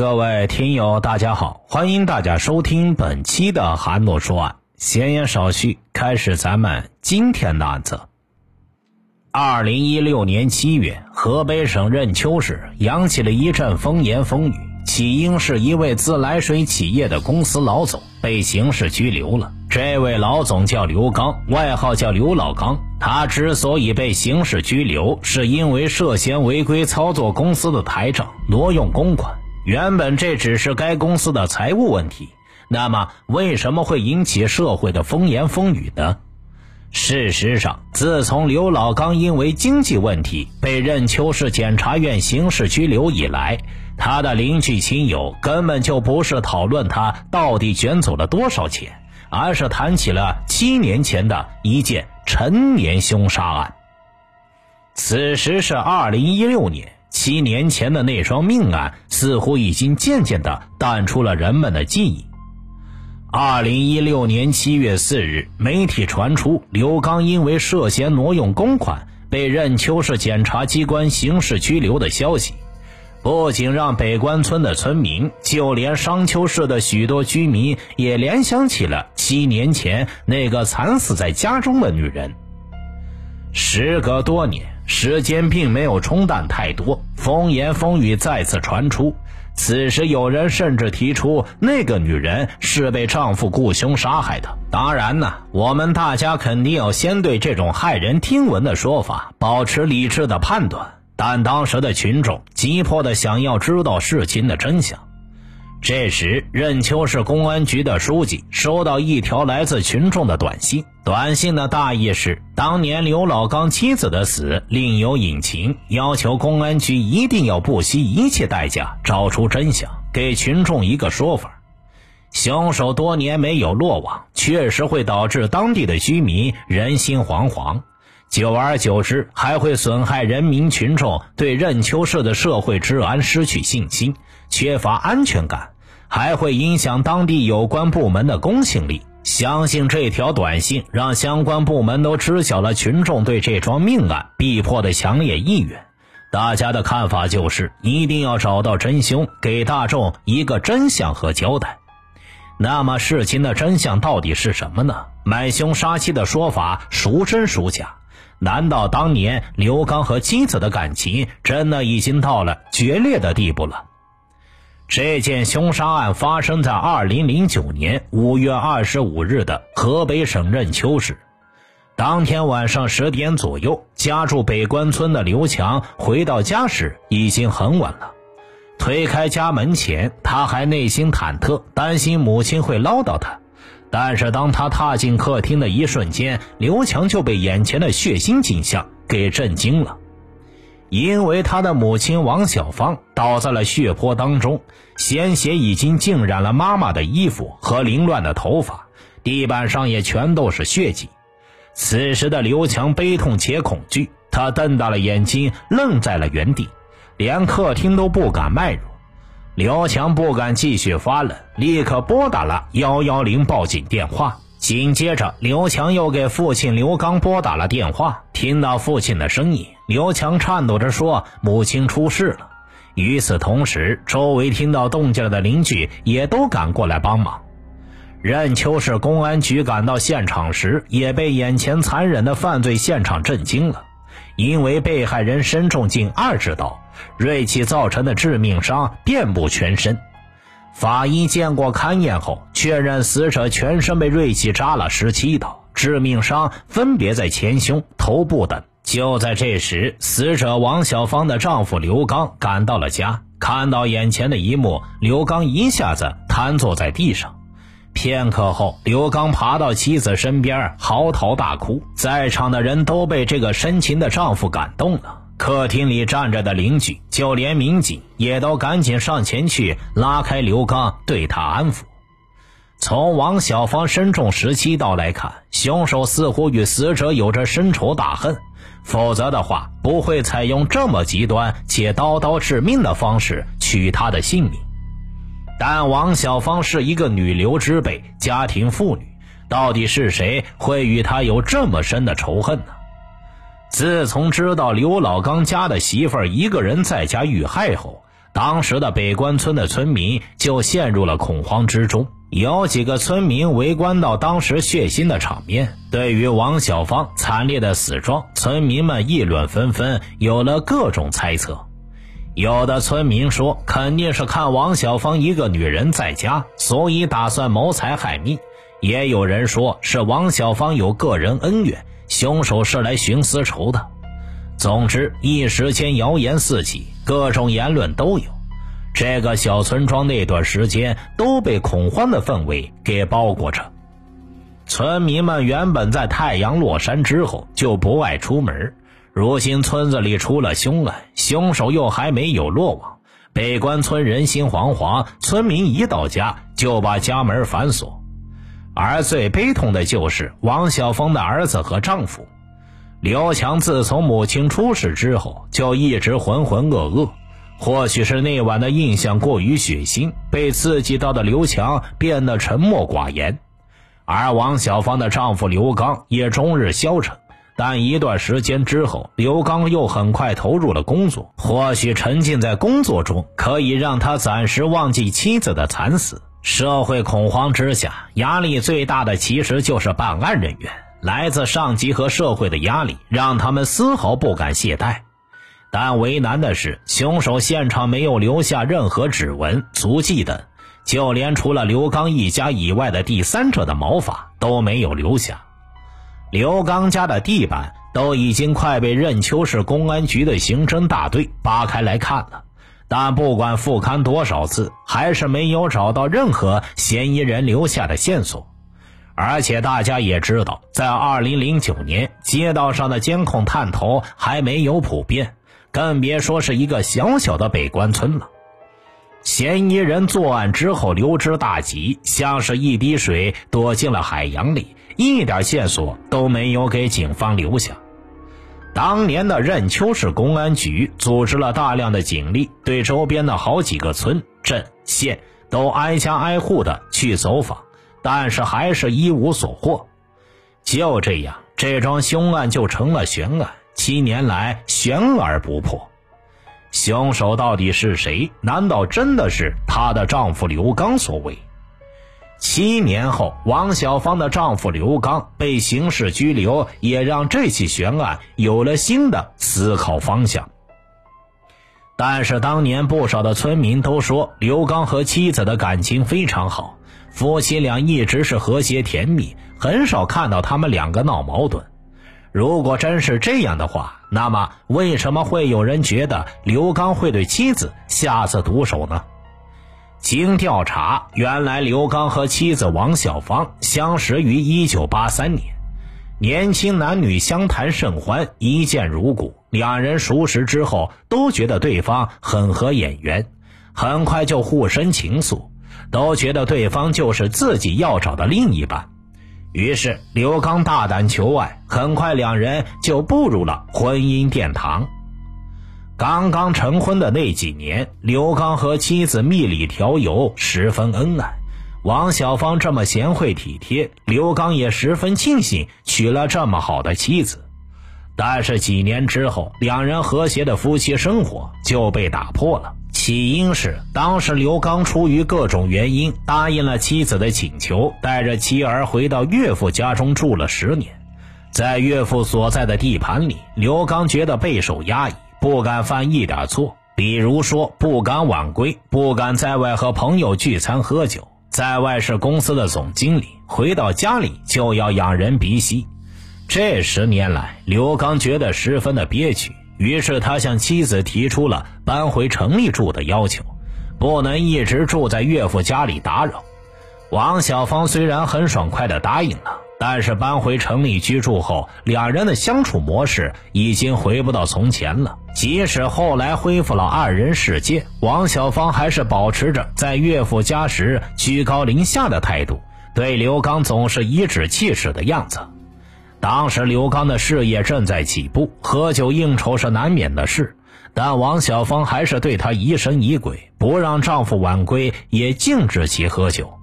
各位听友，大家好，欢迎大家收听本期的韩诺说案。闲言少叙，开始咱们今天的案子。二零一六年七月，河北省任丘市扬起了一阵风言风语，起因是一位自来水企业的公司老总被刑事拘留了。这位老总叫刘刚，外号叫刘老刚。他之所以被刑事拘留，是因为涉嫌违规操作公司的台账，挪用公款。原本这只是该公司的财务问题，那么为什么会引起社会的风言风语呢？事实上，自从刘老刚因为经济问题被任丘市检察院刑事拘留以来，他的邻居亲友根本就不是讨论他到底卷走了多少钱，而是谈起了七年前的一件陈年凶杀案。此时是二零一六年。七年前的那桩命案似乎已经渐渐的淡出了人们的记忆。二零一六年七月四日，媒体传出刘刚因为涉嫌挪用公款被任丘市检察机关刑事拘留的消息，不仅让北关村的村民，就连商丘市的许多居民也联想起了七年前那个惨死在家中的女人。时隔多年。时间并没有冲淡太多，风言风语再次传出。此时，有人甚至提出那个女人是被丈夫雇凶杀害的。当然呢，我们大家肯定要先对这种骇人听闻的说法保持理智的判断。但当时的群众急迫的想要知道事情的真相。这时，任丘市公安局的书记收到一条来自群众的短信。短信的大意是：当年刘老刚妻子的死另有隐情，要求公安局一定要不惜一切代价找出真相，给群众一个说法。凶手多年没有落网，确实会导致当地的居民人心惶惶，久而久之，还会损害人民群众对任丘市的社会治安失去信心，缺乏安全感。还会影响当地有关部门的公信力。相信这条短信让相关部门都知晓了群众对这桩命案逼迫的强烈意愿。大家的看法就是一定要找到真凶，给大众一个真相和交代。那么事情的真相到底是什么呢？买凶杀妻的说法孰真孰假？难道当年刘刚和妻子的感情真的已经到了决裂的地步了？这件凶杀案发生在二零零九年五月二十五日的河北省任丘市。当天晚上十点左右，家住北关村的刘强回到家时已经很晚了。推开家门前，他还内心忐忑，担心母亲会唠叨他。但是当他踏进客厅的一瞬间，刘强就被眼前的血腥景象给震惊了。因为他的母亲王小芳倒在了血泊当中，鲜血已经浸染了妈妈的衣服和凌乱的头发，地板上也全都是血迹。此时的刘强悲痛且恐惧，他瞪大了眼睛，愣在了原地，连客厅都不敢迈入。刘强不敢继续发冷，立刻拨打了幺幺零报警电话。紧接着，刘强又给父亲刘刚拨打了电话。听到父亲的声音，刘强颤抖着说：“母亲出事了。”与此同时，周围听到动静的邻居也都赶过来帮忙。任丘市公安局赶到现场时，也被眼前残忍的犯罪现场震惊了。因为被害人身中近二十刀，锐器造成的致命伤遍布全身。法医见过勘验后，确认死者全身被锐器扎了十七刀，致命伤分别在前胸、头部等。就在这时，死者王小芳的丈夫刘刚赶到了家，看到眼前的一幕，刘刚一下子瘫坐在地上。片刻后，刘刚爬到妻子身边，嚎啕大哭。在场的人都被这个深情的丈夫感动了。客厅里站着的邻居，就连民警也都赶紧上前去拉开刘刚，对他安抚。从王小芳身中十七刀来看，凶手似乎与死者有着深仇大恨，否则的话不会采用这么极端且刀刀致命的方式取他的性命。但王小芳是一个女流之辈，家庭妇女，到底是谁会与她有这么深的仇恨呢？自从知道刘老刚家的媳妇儿一个人在家遇害后，当时的北关村的村民就陷入了恐慌之中。有几个村民围观到当时血腥的场面，对于王小芳惨烈的死状，村民们议论纷纷，有了各种猜测。有的村民说，肯定是看王小芳一个女人在家，所以打算谋财害命；也有人说是王小芳有个人恩怨，凶手是来寻私仇的。总之，一时间谣言四起，各种言论都有。这个小村庄那段时间都被恐慌的氛围给包裹着。村民们原本在太阳落山之后就不爱出门，如今村子里出了凶案，凶手又还没有落网，北关村人心惶惶，村民一到家就把家门反锁。而最悲痛的就是王小峰的儿子和丈夫。刘强自从母亲出事之后，就一直浑浑噩噩。或许是那晚的印象过于血腥，被刺激到的刘强变得沉默寡言，而王小芳的丈夫刘刚也终日消沉。但一段时间之后，刘刚又很快投入了工作。或许沉浸在工作中，可以让他暂时忘记妻子的惨死。社会恐慌之下，压力最大的其实就是办案人员。来自上级和社会的压力让他们丝毫不敢懈怠，但为难的是，凶手现场没有留下任何指纹、足迹等，就连除了刘刚一家以外的第三者的毛发都没有留下。刘刚家的地板都已经快被任丘市公安局的刑侦大队扒开来看了，但不管复勘多少次，还是没有找到任何嫌疑人留下的线索。而且大家也知道，在二零零九年，街道上的监控探头还没有普遍，更别说是一个小小的北关村了。嫌疑人作案之后溜之大吉，像是一滴水躲进了海洋里，一点线索都没有给警方留下。当年的任丘市公安局组织了大量的警力，对周边的好几个村镇县都挨家挨户的去走访。但是还是一无所获，就这样，这桩凶案就成了悬案，七年来悬而不破。凶手到底是谁？难道真的是她的丈夫刘刚所为？七年后，王小芳的丈夫刘刚被刑事拘留，也让这起悬案有了新的思考方向。但是当年不少的村民都说，刘刚和妻子的感情非常好。夫妻俩一直是和谐甜蜜，很少看到他们两个闹矛盾。如果真是这样的话，那么为什么会有人觉得刘刚会对妻子下此毒手呢？经调查，原来刘刚和妻子王小芳相识于1983年，年轻男女相谈甚欢，一见如故。两人熟识之后，都觉得对方很合眼缘，很快就互生情愫。都觉得对方就是自己要找的另一半，于是刘刚大胆求爱，很快两人就步入了婚姻殿堂。刚刚成婚的那几年，刘刚和妻子蜜里调油，十分恩爱。王小芳这么贤惠体贴，刘刚也十分庆幸娶了这么好的妻子。但是几年之后，两人和谐的夫妻生活就被打破了。起因是当时刘刚出于各种原因答应了妻子的请求，带着妻儿回到岳父家中住了十年。在岳父所在的地盘里，刘刚觉得备受压抑，不敢犯一点错。比如说，不敢晚归，不敢在外和朋友聚餐喝酒。在外是公司的总经理，回到家里就要仰人鼻息。这十年来，刘刚觉得十分的憋屈。于是他向妻子提出了搬回城里住的要求，不能一直住在岳父家里打扰。王小芳虽然很爽快地答应了，但是搬回城里居住后，两人的相处模式已经回不到从前了。即使后来恢复了二人世界，王小芳还是保持着在岳父家时居高临下的态度，对刘刚总是颐指气使的样子。当时刘刚的事业正在起步，喝酒应酬是难免的事，但王小芳还是对他疑神疑鬼，不让丈夫晚归，也禁止其喝酒。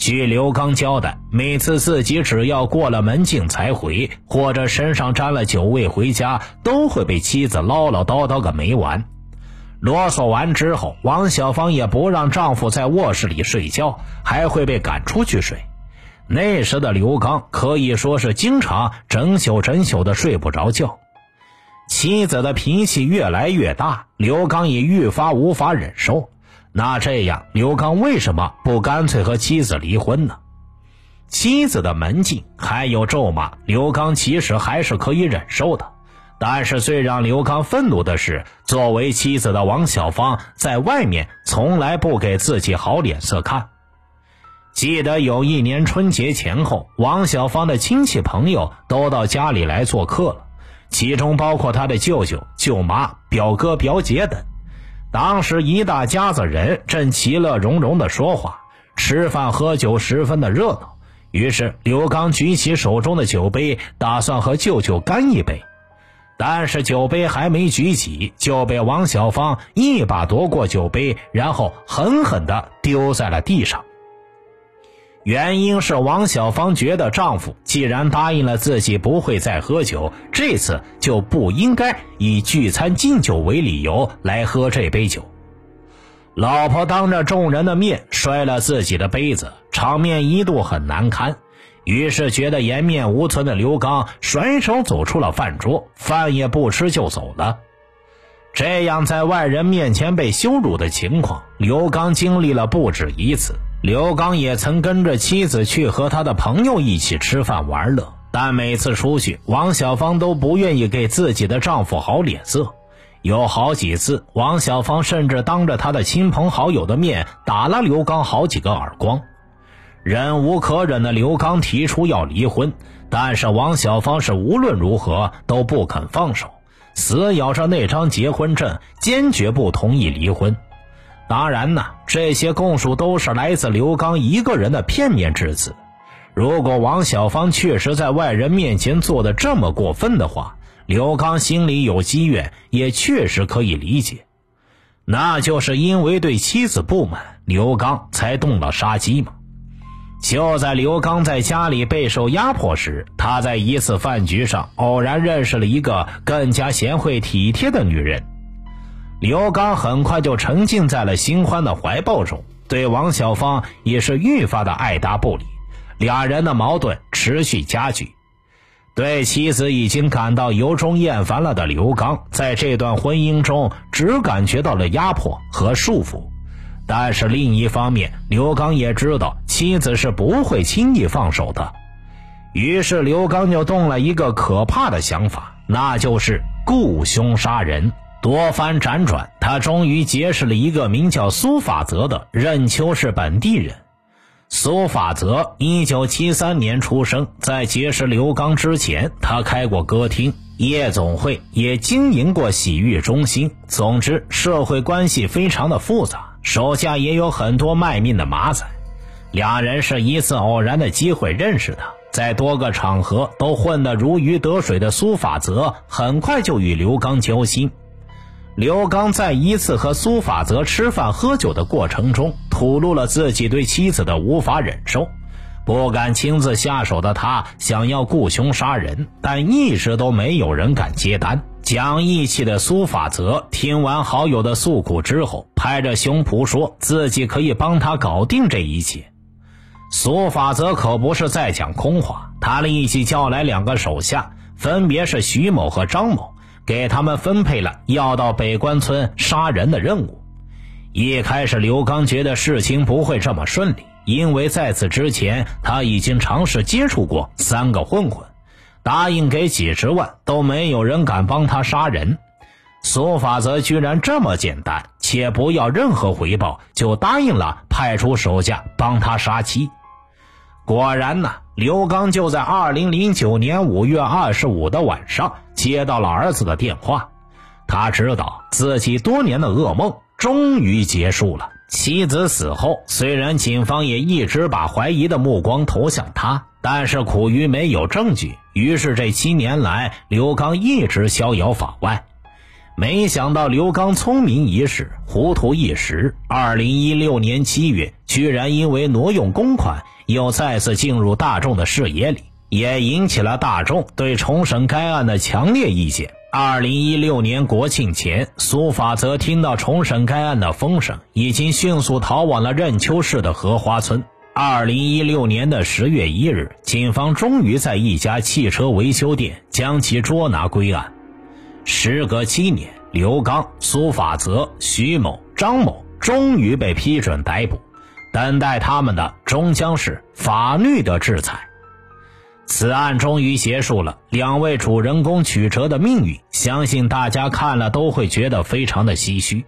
据刘刚交代，每次自己只要过了门禁才回，或者身上沾了酒味回家，都会被妻子唠唠叨叨个没完。啰嗦完之后，王小芳也不让丈夫在卧室里睡觉，还会被赶出去睡。那时的刘刚可以说是经常整宿整宿的睡不着觉。妻子的脾气越来越大，刘刚也愈发无法忍受。那这样，刘刚为什么不干脆和妻子离婚呢？妻子的门禁还有咒骂，刘刚其实还是可以忍受的。但是最让刘刚愤怒的是，作为妻子的王小芳在外面从来不给自己好脸色看。记得有一年春节前后，王小芳的亲戚朋友都到家里来做客了，其中包括他的舅舅、舅妈、表哥、表姐等。当时一大家子人正其乐融融的说话、吃饭、喝酒，十分的热闹。于是刘刚举起手中的酒杯，打算和舅舅干一杯。但是酒杯还没举起，就被王小芳一把夺过酒杯，然后狠狠的丢在了地上。原因是王小芳觉得丈夫既然答应了自己不会再喝酒，这次就不应该以聚餐敬酒为理由来喝这杯酒。老婆当着众人的面摔了自己的杯子，场面一度很难堪。于是，觉得颜面无存的刘刚甩手走出了饭桌，饭也不吃就走了。这样在外人面前被羞辱的情况，刘刚经历了不止一次。刘刚也曾跟着妻子去和他的朋友一起吃饭玩乐，但每次出去，王小芳都不愿意给自己的丈夫好脸色。有好几次，王小芳甚至当着他的亲朋好友的面打了刘刚好几个耳光。忍无可忍的刘刚提出要离婚，但是王小芳是无论如何都不肯放手，死咬着那张结婚证，坚决不同意离婚。当然呢，这些供述都是来自刘刚一个人的片面之词。如果王小芳确实在外人面前做的这么过分的话，刘刚心里有积怨，也确实可以理解。那就是因为对妻子不满，刘刚才动了杀机嘛。就在刘刚在家里备受压迫时，他在一次饭局上偶然认识了一个更加贤惠体贴的女人。刘刚很快就沉浸在了新欢的怀抱中，对王小芳也是愈发的爱答不理，俩人的矛盾持续加剧。对妻子已经感到由衷厌烦了的刘刚，在这段婚姻中只感觉到了压迫和束缚。但是另一方面，刘刚也知道妻子是不会轻易放手的，于是刘刚就动了一个可怕的想法，那就是雇凶杀人。多番辗转，他终于结识了一个名叫苏法泽的任丘市本地人。苏法泽，一九七三年出生，在结识刘刚之前，他开过歌厅、夜总会，也经营过洗浴中心。总之，社会关系非常的复杂。手下也有很多卖命的马仔，两人是一次偶然的机会认识的，在多个场合都混得如鱼得水的苏法泽，很快就与刘刚交心。刘刚在一次和苏法则吃饭喝酒的过程中，吐露了自己对妻子的无法忍受。不敢亲自下手的他，想要雇凶杀人，但一直都没有人敢接单。讲义气的苏法则听完好友的诉苦之后，拍着胸脯说自己可以帮他搞定这一切。苏法则可不是在讲空话，他立即叫来两个手下，分别是徐某和张某，给他们分配了要到北关村杀人的任务。一开始，刘刚觉得事情不会这么顺利，因为在此之前他已经尝试接触过三个混混。答应给几十万都没有人敢帮他杀人，苏法则居然这么简单，且不要任何回报就答应了派出手下帮他杀妻。果然呢，刘刚就在二零零九年五月二十五的晚上接到了儿子的电话，他知道自己多年的噩梦终于结束了。妻子死后，虽然警方也一直把怀疑的目光投向他。但是苦于没有证据，于是这七年来，刘刚一直逍遥法外。没想到刘刚聪明一世，糊涂一时。二零一六年七月，居然因为挪用公款，又再次进入大众的视野里，也引起了大众对重审该案的强烈意见。二零一六年国庆前，苏法则听到重审该案的风声，已经迅速逃往了任丘市的荷花村。二零一六年的十月一日，警方终于在一家汽车维修店将其捉拿归案。时隔七年，刘刚、苏法则、徐某、张某终于被批准逮捕，等待他们的终将是法律的制裁。此案终于结束了，两位主人公曲折的命运，相信大家看了都会觉得非常的唏嘘。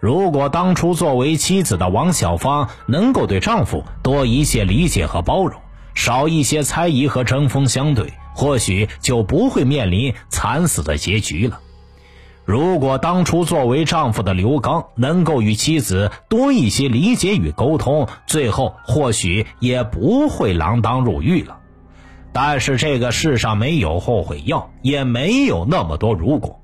如果当初作为妻子的王小芳能够对丈夫多一些理解和包容，少一些猜疑和针锋相对，或许就不会面临惨死的结局了。如果当初作为丈夫的刘刚能够与妻子多一些理解与沟通，最后或许也不会锒铛入狱了。但是这个世上没有后悔药，也没有那么多如果。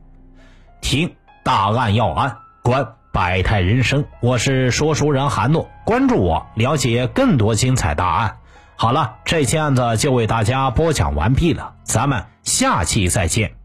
听大案要案，观百态人生。我是说书人韩诺，关注我，了解更多精彩大案。好了，这期案子就为大家播讲完毕了，咱们下期再见。